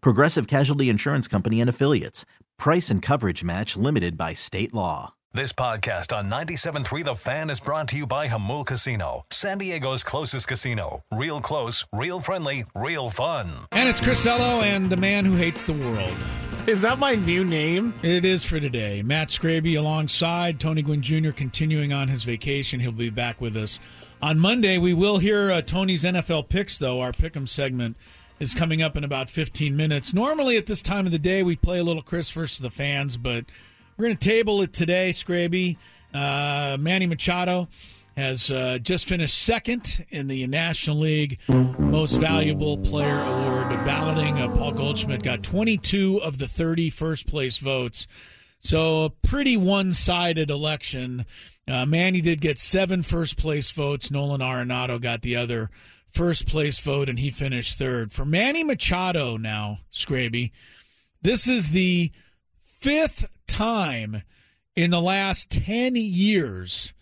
Progressive Casualty Insurance Company and Affiliates. Price and coverage match limited by state law. This podcast on 97.3 The Fan is brought to you by Jamul Casino, San Diego's closest casino. Real close, real friendly, real fun. And it's Chris Ello and the man who hates the world. Is that my new name? It is for today. Matt Scraby alongside Tony Gwynn Jr. continuing on his vacation. He'll be back with us on Monday. We will hear uh, Tony's NFL picks, though. Our pick'em segment is coming up in about 15 minutes. Normally at this time of the day, we play a little Chris versus the fans, but we're going to table it today, Scraby. Uh, Manny Machado has uh, just finished second in the National League Most Valuable Player Award balloting. Uh, Paul Goldschmidt got 22 of the 30 first place votes. So a pretty one sided election. Uh, Manny did get seven first place votes. Nolan Arenado got the other first place vote, and he finished third. For Manny Machado now, Scraby, this is the fifth time in the last 10 years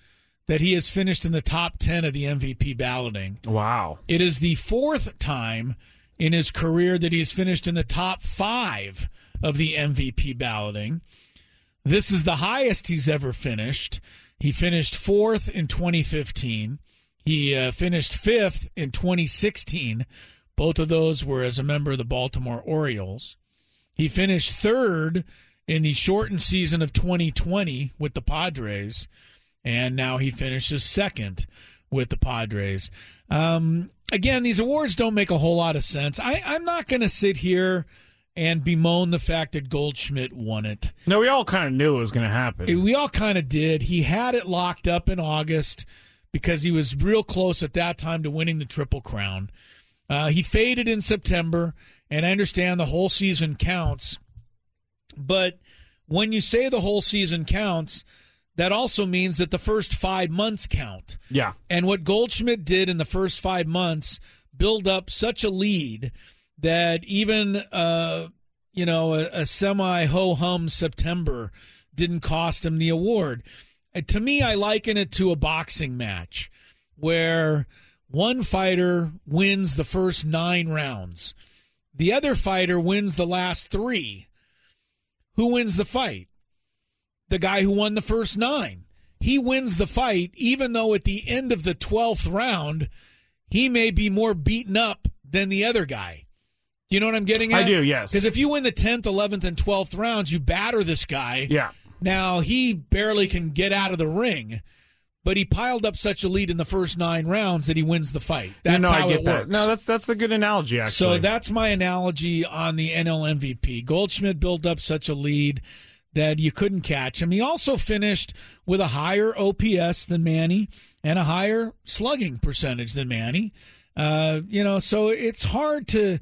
that he has finished in the top 10 of the MVP balloting. Wow. It is the fourth time in his career that he's finished in the top five of the MVP balloting. This is the highest he's ever finished. He finished fourth in 2015. He uh, finished fifth in 2016. Both of those were as a member of the Baltimore Orioles. He finished third in the shortened season of 2020 with the Padres, and now he finishes second with the Padres. Um, again, these awards don't make a whole lot of sense. I, I'm not going to sit here and bemoan the fact that Goldschmidt won it. No, we all kind of knew it was going to happen. We all kind of did. He had it locked up in August because he was real close at that time to winning the Triple Crown. Uh, he faded in September, and I understand the whole season counts. But when you say the whole season counts, that also means that the first five months count. Yeah. And what Goldschmidt did in the first five months build up such a lead that even uh, you know a, a semi ho hum September didn't cost him the award. To me, I liken it to a boxing match where one fighter wins the first nine rounds, the other fighter wins the last three. Who wins the fight? The guy who won the first nine. He wins the fight, even though at the end of the 12th round, he may be more beaten up than the other guy. You know what I'm getting at? I do, yes. Because if you win the 10th, 11th, and 12th rounds, you batter this guy. Yeah. Now, he barely can get out of the ring, but he piled up such a lead in the first nine rounds that he wins the fight. That's no, how I get it that. works. No, that's that's a good analogy, actually. So that's my analogy on the NL MVP. Goldschmidt built up such a lead that you couldn't catch him. He also finished with a higher OPS than Manny and a higher slugging percentage than Manny. Uh, you know, so it's hard to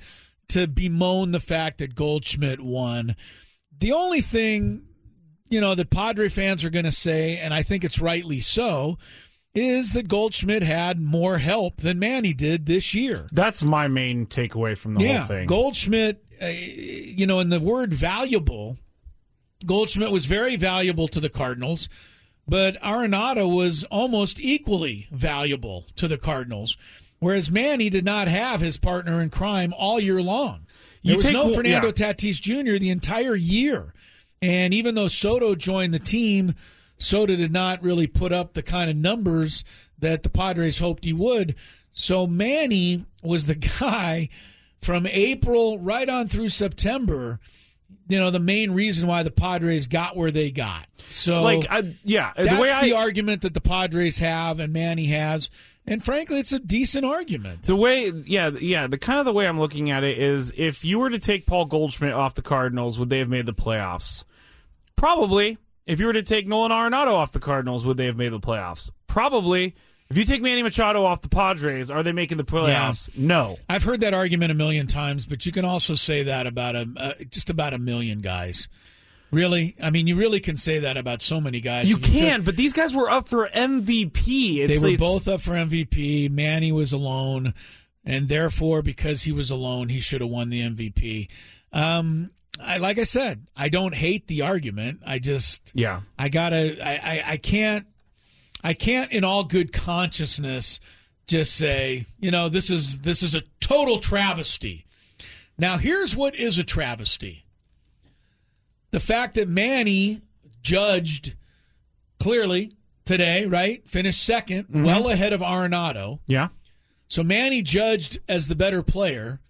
to bemoan the fact that Goldschmidt won. The only thing, you know, that Padre fans are going to say, and I think it's rightly so, is that Goldschmidt had more help than Manny did this year. That's my main takeaway from the yeah, whole thing. Goldschmidt, uh, you know, in the word valuable, Goldschmidt was very valuable to the Cardinals, but Arenado was almost equally valuable to the Cardinals. Whereas Manny did not have his partner in crime all year long. There You was take no Fernando yeah. Tatis Jr. the entire year. And even though Soto joined the team, Soto did not really put up the kind of numbers that the Padres hoped he would. So Manny was the guy from April right on through September. you know the main reason why the Padres got where they got. So Like, I, yeah, that's the way the argument that the Padres have and Manny has, and frankly, it's a decent argument. The way, yeah, yeah, the kind of the way I'm looking at it is, if you were to take Paul Goldschmidt off the Cardinals, would they have made the playoffs? Probably. If you were to take Nolan Arenado off the Cardinals, would they have made the playoffs? Probably. If you take Manny Machado off the Padres, are they making the playoffs? No. I've heard that argument a million times, but you can also say that about a uh, just about a million guys. Really, I mean, you really can say that about so many guys. You took- can, but these guys were up for MVP. It's, they were it's- both up for MVP. Manny was alone, and therefore, because he was alone, he should have won the MVP. Um, I like I said, I don't hate the argument. I just Yeah. I gotta I, I, I can't I can't in all good consciousness just say, you know, this is this is a total travesty. Now here's what is a travesty. The fact that Manny judged clearly today, right? Finished 2nd mm-hmm. well ahead of Arenado. Yeah. So Manny judged as the better player,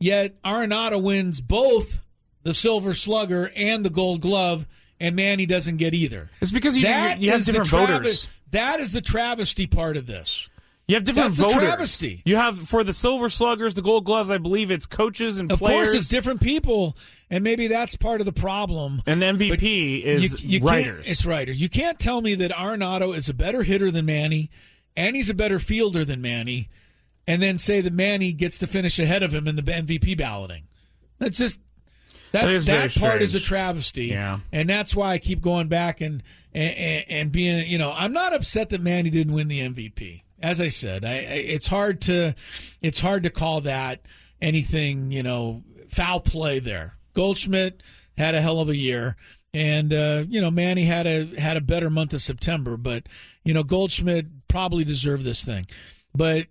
yet Arenado wins both the Silver Slugger and the Gold Glove, and Manny doesn't get either. It's because you, That you have different travi- voters. That is the travesty part of this. You have different That's the travesty. You have for the Silver Sluggers, the Gold Gloves. I believe it's coaches and Of players. course, it's different people, and maybe that's part of the problem. and But MVP is you, you writers. It's writers. You can't tell me that Arenado is a better hitter than Manny, and he's a better fielder than Manny, and then say that Manny gets to finish ahead of him in the MVP balloting. That's just that's, is very that part is a travesty. Yeah. and that's why I keep going back and, and and being you know I'm not upset that Manny didn't win the MVP. As I said, I, I it's hard to it's hard to call that anything you know foul play there. Goldschmidt had a hell of a year, and uh, you know Manny had a had a better month of September, but you know Goldschmidt probably deserved this thing. But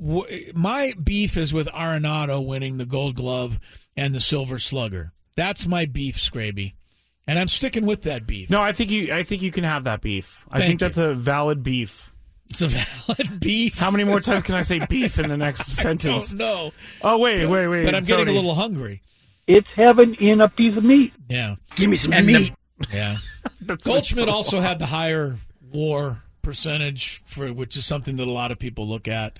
w- my beef is with Arenado winning the Gold Glove and the Silver Slugger. That's my beef, Scraby, and I'm sticking with that beef. no, I think you. I think you can have that beef. I think you. that's a valid beef. It's a valid beef. How many more times can I say beef in the next I sentence? don't Oh wait, wait, wait. but I'm getting a little hungry. It's heaven in a piece of meat. Yeah, Give me some meat. yeah. That's Goldschmidt so- also had the higher WAR percentage for which is something that a lot of people look at.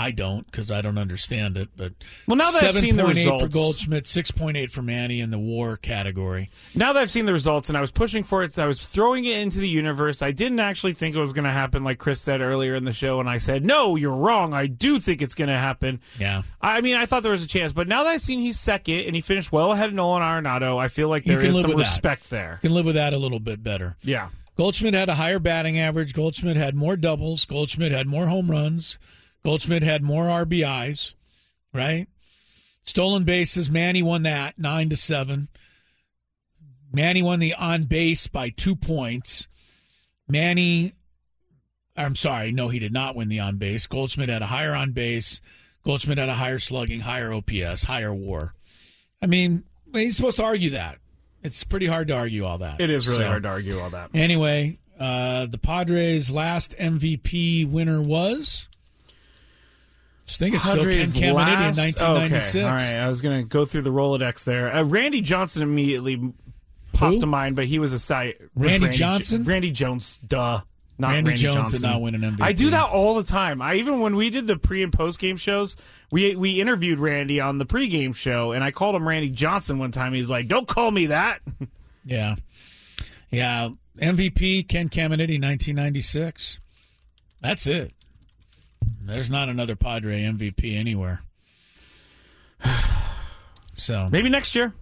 I don't because I don't understand it. But Well, now that I've seen the 7.8 for Goldschmidt, six point eight for Manny in the WAR category. Now that I've seen the results and I was pushing for it, so I was throwing it into the universe. I didn't actually think it was going to happen, like Chris said earlier in the show, and I said, "No, you're wrong. I do think it's going to happen." Yeah, I mean, I thought there was a chance, but now that I've seen he's second and he finished well ahead of Nolan Arenado, I feel like You can is live some with that. respect there. can live with that a little bit better. Yeah. Goldschmidt had a higher batting average. Goldschmidt had more doubles. Goldschmidt had more home runs. Goldschmidt had more RBIs, right? Stolen bases. Manny won that nine to seven. Manny won the on base by two points. Manny, I'm sorry, no, he did not win the on base. Goldschmidt had a higher on base. Goldschmidt had a higher slugging, higher OPS, higher WAR. I mean, he's supposed to argue that. It's pretty hard to argue all that. It is really So- hard to argue all that. Anyway, uh, the Padres' last MVP winner was. I think it's still Ken Caminiti in 1996. Okay, all right, I was going to go through the Rolodex there. Uh, Randy Johnson immediately popped Who? to mind, but he was a side. Randy Jo- Johnson? Randy Jones, duh. Not Randy Randy Jones Johnson. did not win an MVP. I do that all the time. I even when we did the pre and post game shows, we we interviewed Randy on the pregame show, and I called him Randy Johnson one time. He's like, "Don't call me that." Yeah. Yeah. MVP, Ken Caminiti, 1996. That's it. There's not another Padre MVP anywhere. So Maybe next year.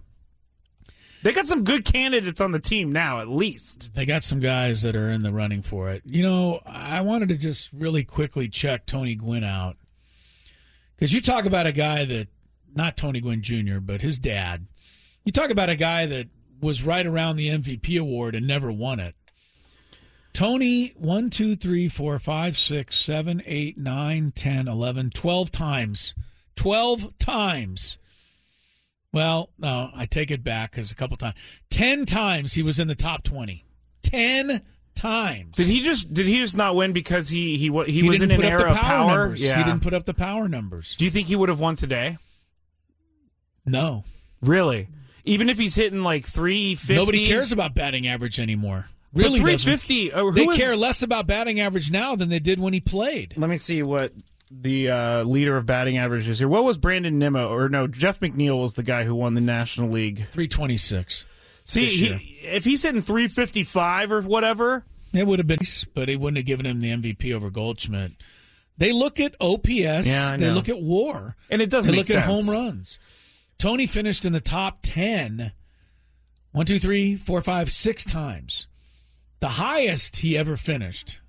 They got some good candidates on the team now, at least. They got some guys that are in the running for it. You know, I wanted to just really quickly check Tony Gwynn out. Because you talk about a guy that, not Tony Gwynn Jr., but his dad. You talk about a guy that was right around the MVP award and never won it. Tony, 1, 2, 3, 4, 5, 6, 7, 8, 9, 10, 11, 12 times. 12 times. Well, no, I take it back because a couple times. 10 times he was in the top 20. 10 times. Did he just did he just not win because he he he, He was in an era the of power power? numbers. Yeah. He didn't put up the power numbers. Do you think he would have won today? No. Really? Even if he's hitting like 350. Nobody cares about batting average anymore. Really, 350. Uh, They was- care less about batting average now than they did when he played. Let me see what the uh, leader of batting average is here. What was Brandon Nimmo? Or no, Jeff McNeil was the guy who won the National League. 326. See, he, if he's hitting 355 or whatever, It would have been, nice, but he wouldn't have given him the MVP over Goldschmidt. They look at OPS. Yeah, I they look at WAR. and it doesn't. They make look sense. at home runs. Tony finished in the top 10, one, two, three, four, five, six times. The highest he ever finished,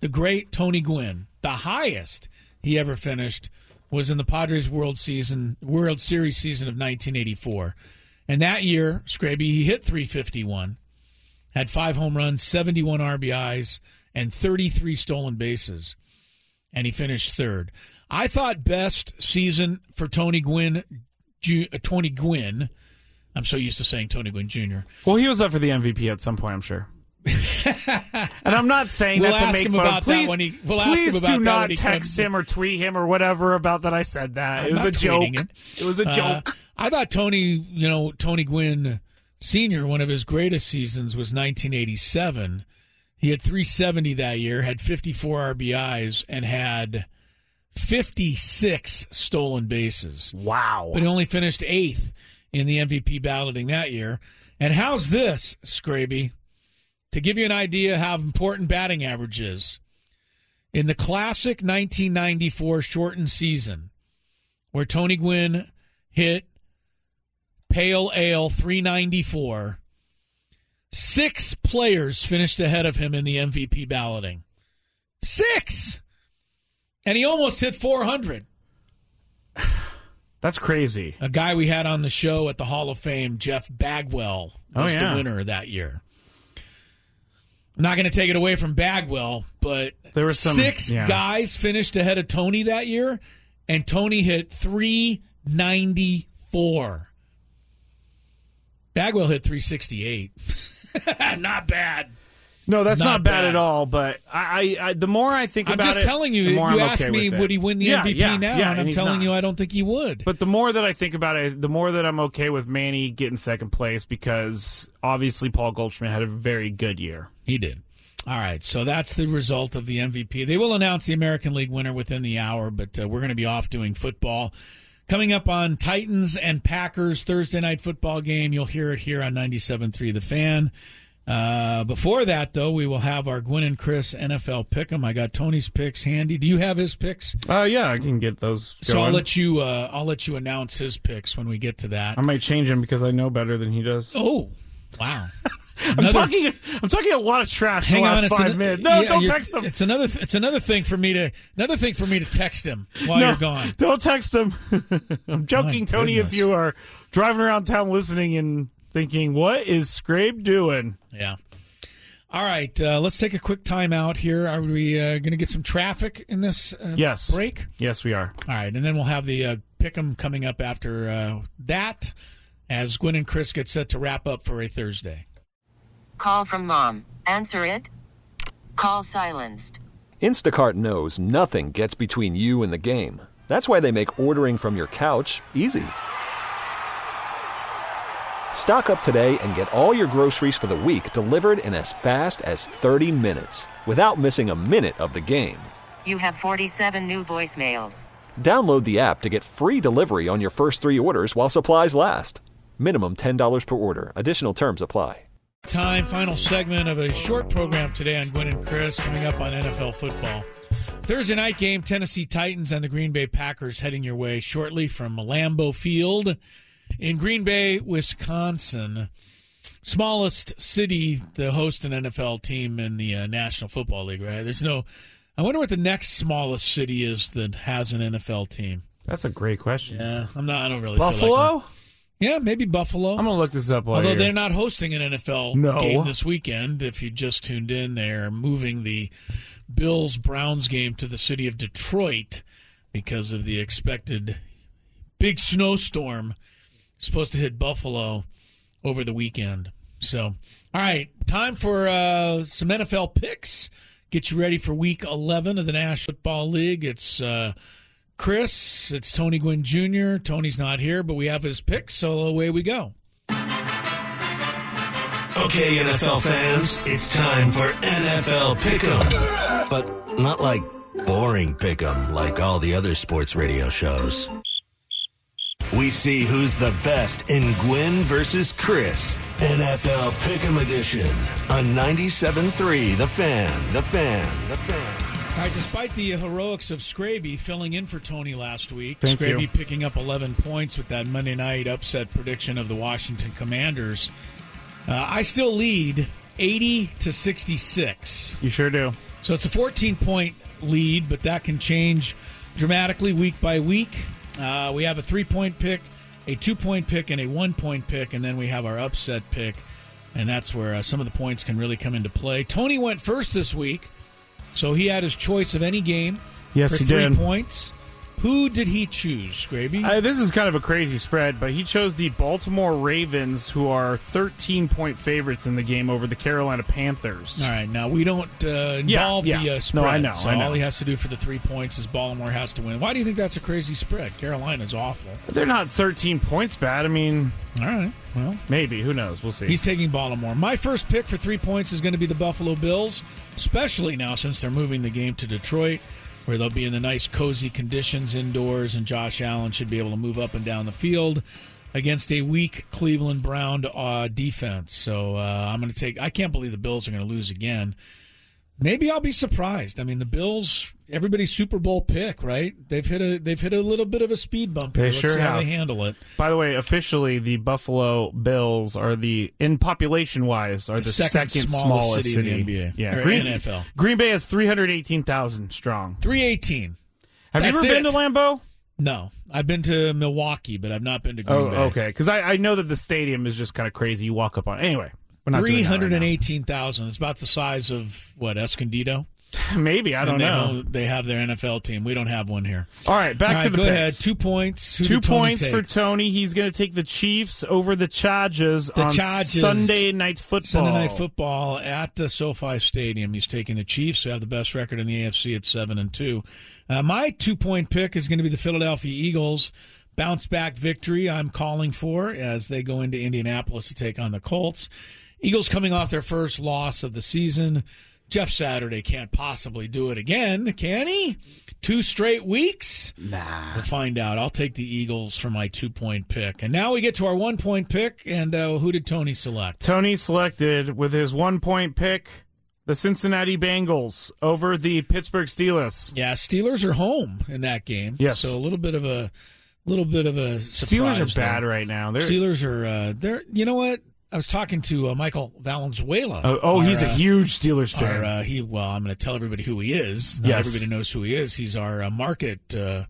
the great Tony Gwynn, the highest he ever finished was in the Padres World season, World Series season of 1984. And that year, Scraby, he hit 351, had five home runs, 71 RBIs, and 33 stolen bases and he finished third. I thought best season for Tony Gwynn, uh, Tony Gwynn. I'm so used to saying Tony Gwynn Jr. Well, he was up for the MVP at some point, I'm sure. And I'm not saying We'll that to make him fun. about that please, when he- we'll ask please him about do not text him or tweet him or whatever about that I said that. I'm it was a joke. It. was a Uh, joke. I thought Tony, you know, Tony Gwynn Sr., one of his greatest seasons was 1987. He had 370 that year, had 54 RBIs, and had 56 stolen bases. wow. but he only finished eighth in the MVP balloting that year. And how's this, Scraby? To give you an idea how important batting average is, in the classic 1994 shortened season, where Tony Gwynn hit Pale Ale 394, six players finished ahead of him in the MVP balloting. Six! And he almost hit 400 That's crazy. a guy we had on the show at the Hall of Fame, Jeff Bagwell, Oh, was yeah. the winner that year. I'm not going to take it away from Bagwell, but There were some- six yeah. guys finished ahead of Tony that year, and Tony hit 394. Bagwell hit 368. not bad. No, that's Not not, bad, bad. at all. But I, I, I, the more I think I'm about just it, telling you. You I'm asked okay me, would he win the Yeah, MVP yeah, now? Yeah, and I'm telling not. you, I don't think he would. But the more that I think about it, the more that I'm okay with Manny getting second place because obviously Paul Goldschmidt had a very good year. He did. All right, so that's the result of the MVP. They will announce the American League winner within the hour, but uh, we're going to be off doing football. Coming up on Titans and Packers Thursday night football game, you'll hear it here on 97.3 The Fan. Uh, before that, though, we will have our Gwynn and Chris NFL pick 'em. I got Tony's picks handy. Do you have his picks? Uh, yeah, I can get those. So I'll let you. Uh, I'll let you announce his picks when we get to that. I might change him because I know better than he does. Oh, wow! I'm talking. I'm talking a lot of trash Hang the last on, five an- minutes. No, yeah, don't text him. It's another. It's another thing for me to. Another thing for me to text him while no, you're gone. Don't text him. I'm joking, My Tony. If you are driving around town listening and thinking, "What is Scrape doing?" Yeah. All right. Uh, let's take a quick time out here. Are we uh, going to get some traffic in this uh, Yes. break? Yes, we are. All right, and then we'll have the uh, pick'em coming up after uh, that, as Gwynn and Chris get set to wrap up for a Thursday. Call from mom. Answer it. Call silenced. Instacart knows nothing gets between you and the game. That's why they make ordering from your couch easy. Stock up today and get all your groceries for the week delivered in as fast as 30 minutes without missing a minute of the game. You have 47 new voicemails. Download the app to get free delivery on your first three orders while supplies last. Minimum $10 per order. Additional terms apply. Time, final segment of a short program today on Gwynn and Chris coming up on NFL football. Thursday night game, Tennessee Titans and the Green Bay Packers heading your way shortly from Lambeau Field in Green Bay, Wisconsin. Smallest city to host an NFL team in the uh, National Football League, right? There's no. I wonder what the next smallest city is that has an NFL team. That's a great question. Yeah, I'm not. I don't really. Feel like Buffalo. yeah, maybe Buffalo. I'm gonna look this up. While Although you're- they're not hosting an NFL No. game this weekend, if you just tuned in, they're moving the Bills Browns game to the city of Detroit because of the expected big snowstorm supposed to hit Buffalo over the weekend. So, all right, time for uh, some NFL picks. Get you ready for Week 11 of the National Football League. It's uh, Chris. It's Tony Gwynn Jr. Tony's not here, but we have his picks, so away we go. Okay, NFL fans, it's time for NFL Pick'em. But not like boring Pick'em like all the other sports radio shows. We see who's the best in Gwynn versus Chris. NFL Pick'em edition on 97.3 The Fan, The Fan, The Fan. All right, despite the heroics of Scraby filling in for Tony last week, Thank Scraby you. picking up 11 points with that Monday night upset prediction of the Washington Commanders, uh, I still lead 80 to 66. You sure do. So it's a 14 point lead, but that can change dramatically week by week. Uh, we have a three point pick, a two point pick, and a one point pick, and then we have our upset pick, and that's where uh, some of the points can really come into play. Tony went first this week, so he had his choice of any game Yes, for he three did. points. Who did he choose, Scraby? Uh, this is kind of a crazy spread, but he chose the Baltimore Ravens, who are 13 point favorites in the game over the Carolina Panthers. All right, now we don't uh, involve yeah. the uh, No, spread. I know, So I know. all he has to do for the three points is Baltimore has to win. Why do you think that's a crazy spread? Carolina's awful. They're not 13 points bad. I mean, All right, well, maybe. Who knows? We'll see. He's taking Baltimore. My first pick for three points is going to be the Buffalo Bills, especially now since they're moving the game to Detroit, where they'll be in the nice, cozy conditions indoors, and Josh Allen should be able to move up and down the field against a weak Cleveland Brown uh, defense. So uh, I'm going to take. I can't believe the Bills are going to lose again. Maybe I'll be surprised. I mean, the Bills, everybody's Super Bowl pick, right? They've hit a they've hit a little bit of a speed bump. They here. Let's sure see how they handle it. By the way, officially, the Buffalo Bills are the, in population wise, are the Second second, smallest smallest city in the NBA, Yeah, or Green, NFL. Green Bay has 318,000 strong. Three eighteen. Have That's you ever been to Lambeau? No, I've been to Milwaukee, but I've not been to Oh, Green Bay. okay. Because I, I know that the stadium is just kind of crazy. You walk up on. Anyway, we're not doing Three right hundred and eighteen thousand. It's about the size of what Escondido. Maybe I don't they, know. They have their NFL team. We don't have one here. All right, back All to the go picks. ahead. Two points. Who Two Tony points take? for Tony. He's going to take the Chiefs over the Chargers The on Chargers. Sunday night football. Sunday night football at the SoFi Stadium. He's taking the Chiefs, who have the best record in the AFC at seven and two. Uh, my two point pick is going to be the Philadelphia Eagles. Bounce back victory. I'm calling for as they go into Indianapolis to take on the Colts. Eagles coming off their first loss of the season. Jeff Saturday can't possibly do it again, can he? Two straight weeks? Nah. We'll find out. I'll take the Eagles for my two point pick. And now we get to our one point pick. And uh, who did Tony select? Tony selected with his one point pick the Cincinnati Bengals over the Pittsburgh Steelers. Yeah, Steelers are home in that game. Yes. So a little bit of a little bit of a surprise Steelers are bad there. right now. They're, Steelers are uh, they're you know what? I was talking to uh, Michael Valenzuela. oh, oh, our, he's a uh, huge Steelers fan. Our, uh, he well, I'm going to tell everybody who he is. Not Yes. everybody knows who he is. He's our uh, market uh,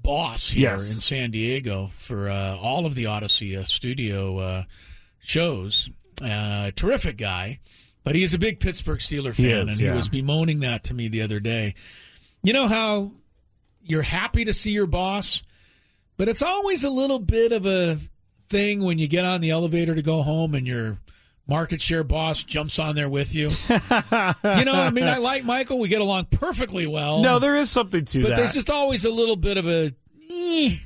boss here Yes. in San Diego for uh, all of the Odyssey uh, studio uh, shows. Uh, terrific guy, but he is a big Pittsburgh Steeler fan, He is, and yeah. he was bemoaning that to me the other day. You know how you're happy to see your boss, but it's always a little bit of a thing when you get on the elevator to go home and your market share boss jumps on there with you. you know, I mean, I like Michael. We get along perfectly well. no, there is something to but that. there's just always a little bit of a. eh.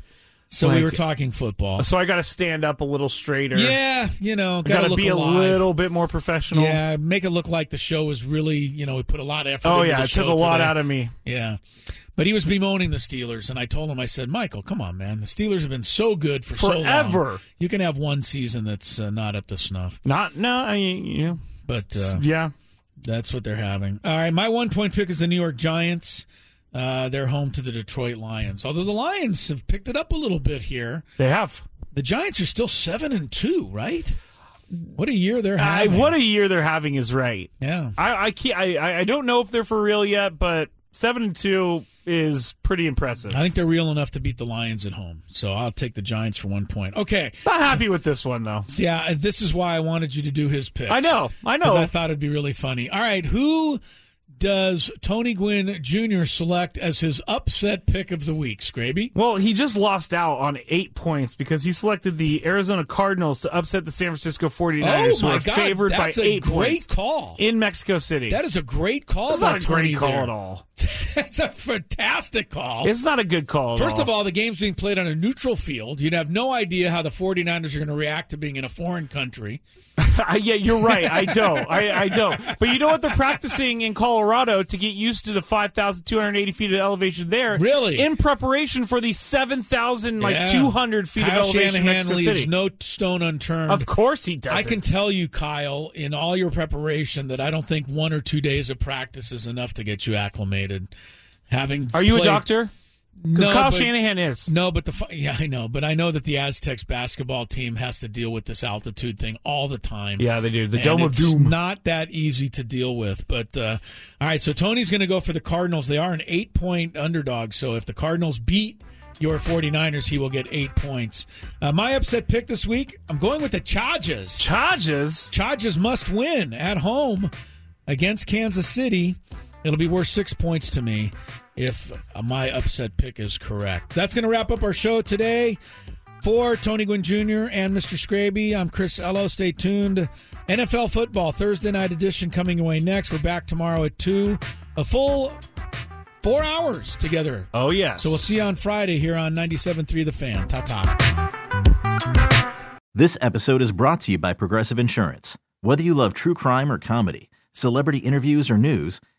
So we were talking football. so I got to stand up a little straighter. Yeah, you know, got to be alive. a little bit more professional. Yeah, make it look like the show was really, you know, we put a lot of effort. Oh yeah, it took a lot today. out of me. Yeah. But he was bemoaning the Steelers, and I told him, I said, Michael, come on, man. The Steelers have been so good for so long. You can have one season that's uh, not up to snuff. Not no, I mean, you know, But uh, yeah. that's what they're having. All right, my one point pick is the New York Giants. Uh, they're home to the Detroit Lions. Although the Lions have picked it up a little bit here, They have. the Giants are still seven and two, right? What a year they're I, having! what a year they're having is right. yeah. I I, can't, I I don't know if they're for real yet, but seven and two is pretty impressive. I think they're real enough to beat the Lions at home. So I'll take the Giants for one point. Okay. Not happy with this one though. Yeah, this is why I wanted you to do his picks. I know, I know. I thought it'd be really funny. All right, who does Tony Gwynn Jr. select as his upset pick of the week, Scraby? Well, he just lost out on eight points because he selected the Arizona Cardinals to upset the San Francisco 49ers, oh who are God, favored by that's a eight great points call. in Mexico City. that is a great call. That's not a great call there. at all. It's a fantastic call. It's not a good call. At First all. of all, the game's being played on a neutral field. You'd have no idea how the 49ers are going to react to being in a foreign country. yeah, you're right. I don't. I, I don't. But you know what? They're practicing in Colorado to get used to the 5,280 feet of elevation there. Really? In preparation for the 7,000, like Yeah. 200 feet Kyle of elevation in Shanahan Mexico leaves City. no stone unturned. Of course he does. I can tell you, Kyle, in all your preparation, that I don't think one or two days of practice is enough to get you acclimated. Having Are you played- a doctor? Because No, Kyle but- Shanahan is. No, but the yeah, I know, but I know that the Aztecs basketball team has to deal with this altitude thing all the time. Yeah, they do. The Dome of Doom. Not that easy to deal with, but uh, all right. So Tony's going to go for the Cardinals. They are an eight-point underdog. So if the Cardinals beat your 49ers, he will get eight points. Uh, my upset pick this week, I'm going with the Chargers. Charges. Chargers must win at home against Kansas City. It'll be worth six points to me if my upset pick is correct. That's going to wrap up our show today. For Tony Gwynn Jr. and Mr. Scraby, I'm Chris Ello. Stay tuned. NFL football Thursday night edition coming away next. We're back tomorrow at 2. A full four hours together. Oh, yes. So we'll see you on Friday here on 97.3 The Fan. Ta ta. This episode is brought to you by Progressive Insurance. Whether you love true crime or comedy, celebrity interviews or news,